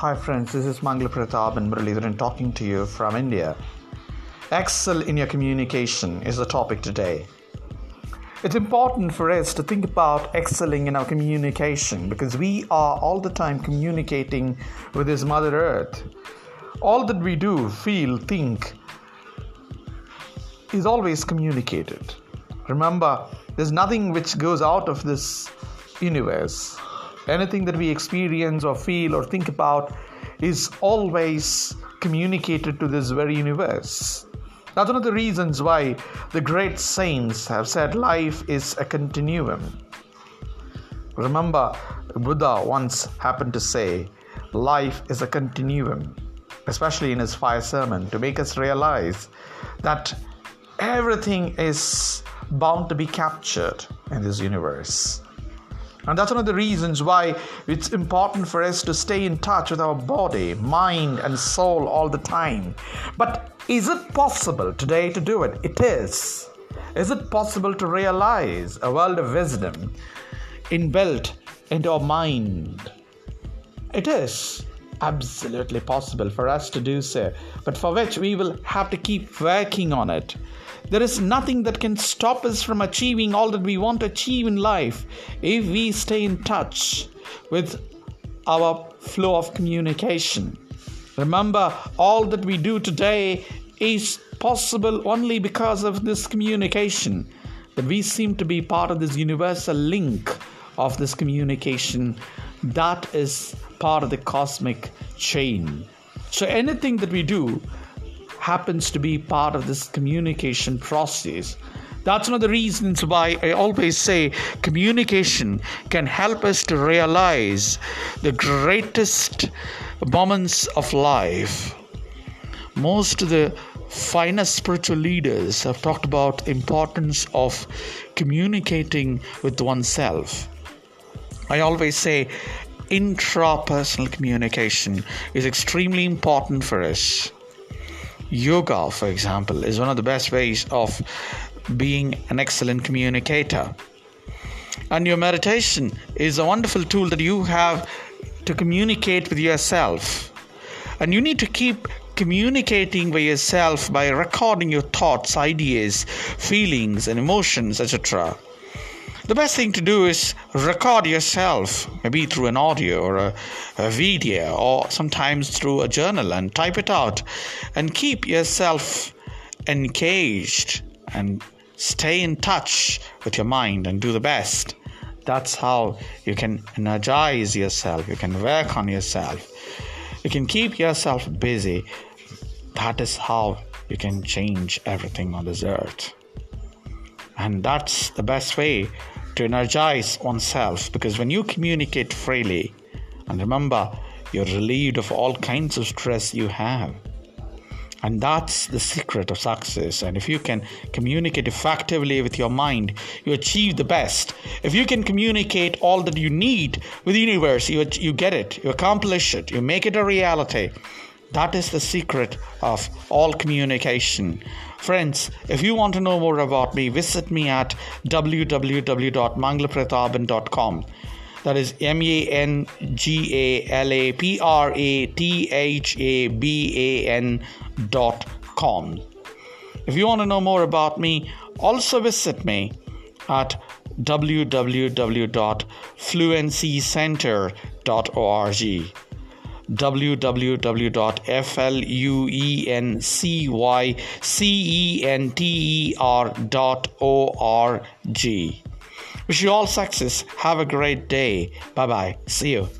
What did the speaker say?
Hi friends, this is Mangalaprathaban Muralidharan talking to you from India. Excel in your communication is the topic today. It's important for us to think about excelling in our communication because we are all the time communicating with this Mother Earth. All that we do, feel, think is always communicated. Remember, there's nothing which goes out of this universe. Anything that we experience or feel or think about is always communicated to this very universe. That's one of the reasons why the great saints have said life is a continuum. Remember, Buddha once happened to say, life is a continuum, especially in his fire sermon, to make us realize that everything is bound to be captured in this universe. And that's one of the reasons why it's important for us to stay in touch with our body, mind, and soul all the time. But is it possible today to do it? It is. Is it possible to realize a world of wisdom inbuilt into our mind? It is absolutely possible for us to do so, but for which we will have to keep working on it. There is nothing that can stop us from achieving all that we want to achieve in life if we stay in touch with our flow of communication. Remember, all that we do today is possible only because of this communication. That we seem to be part of this universal link of this communication that is part of the cosmic chain. So, anything that we do happens to be part of this communication process. That's one of the reasons why I always say communication can help us to realize the greatest moments of life. Most of the finest spiritual leaders have talked about importance of communicating with oneself. I always say intrapersonal communication is extremely important for us Yoga, for example, is one of the best ways of being an excellent communicator. And your meditation is a wonderful tool that you have to communicate with yourself. And you need to keep communicating with yourself by recording your thoughts, ideas, feelings, and emotions, etc the best thing to do is record yourself, maybe through an audio or a, a, video, or sometimes through a journal, and type it out and keep yourself engaged and stay in touch with your mind and do the best. That's how you can energize yourself, you can work on yourself, you can keep yourself busy. That is how you can change everything on this earth. And that's the best way to energize oneself because when you communicate freely, and remember, you're relieved of all kinds of stress you have. And that's the secret of success. And if you can communicate effectively with your mind, you achieve the best. If you can communicate all that you need with the universe, you, you get it, you accomplish it, you make it a reality. That is the secret of all communication. Friends, if you want to know more about me, visit me at www.mangalaprathaban.com. That is M A N G A L A P R A T H A B A N dot com. If you want to know more about me, also visit me at www.fluencycenter.org www.fluencycenter.org. Wish you all success. Have a great day. Bye bye. See you.